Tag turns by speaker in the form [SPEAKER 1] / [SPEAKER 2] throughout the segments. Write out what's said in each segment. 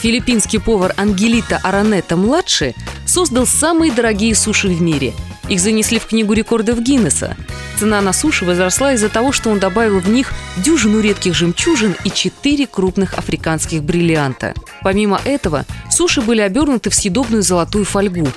[SPEAKER 1] Филиппинский повар Ангелита Аранета-младший создал самые дорогие суши в мире. Их занесли в книгу рекордов Гиннесса. Цена на суши возросла из-за того, что он добавил в них дюжину редких жемчужин и четыре крупных африканских бриллианта. Помимо этого, суши были обернуты в съедобную золотую фольгу,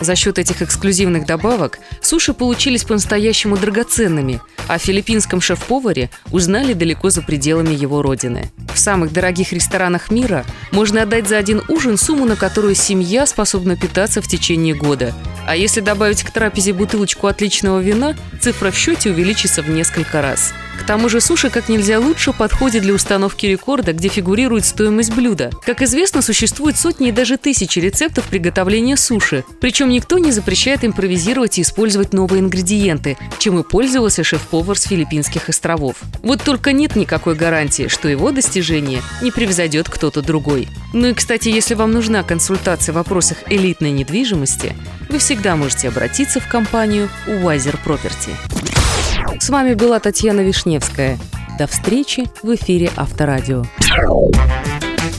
[SPEAKER 1] за счет этих эксклюзивных добавок суши получились по-настоящему драгоценными, а о филиппинском шеф-поваре узнали далеко за пределами его родины. В самых дорогих ресторанах мира можно отдать за один ужин сумму, на которую семья способна питаться в течение года. А если добавить к трапезе бутылочку отличного вина, цифра в счете увеличится в несколько раз – к тому же суши как нельзя лучше подходит для установки рекорда, где фигурирует стоимость блюда. Как известно, существует сотни и даже тысячи рецептов приготовления суши. Причем никто не запрещает импровизировать и использовать новые ингредиенты, чем и пользовался шеф-повар с Филиппинских островов. Вот только нет никакой гарантии, что его достижение не превзойдет кто-то другой. Ну и, кстати, если вам нужна консультация в вопросах элитной недвижимости, вы всегда можете обратиться в компанию Wiser Property. С вами была Татьяна Вишневская. До встречи в эфире Авторадио.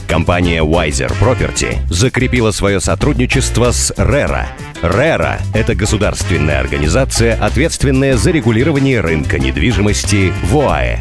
[SPEAKER 2] Компания Wiser Property закрепила свое сотрудничество с RERA. RERA – это государственная организация, ответственная за регулирование рынка недвижимости в ОАЭ.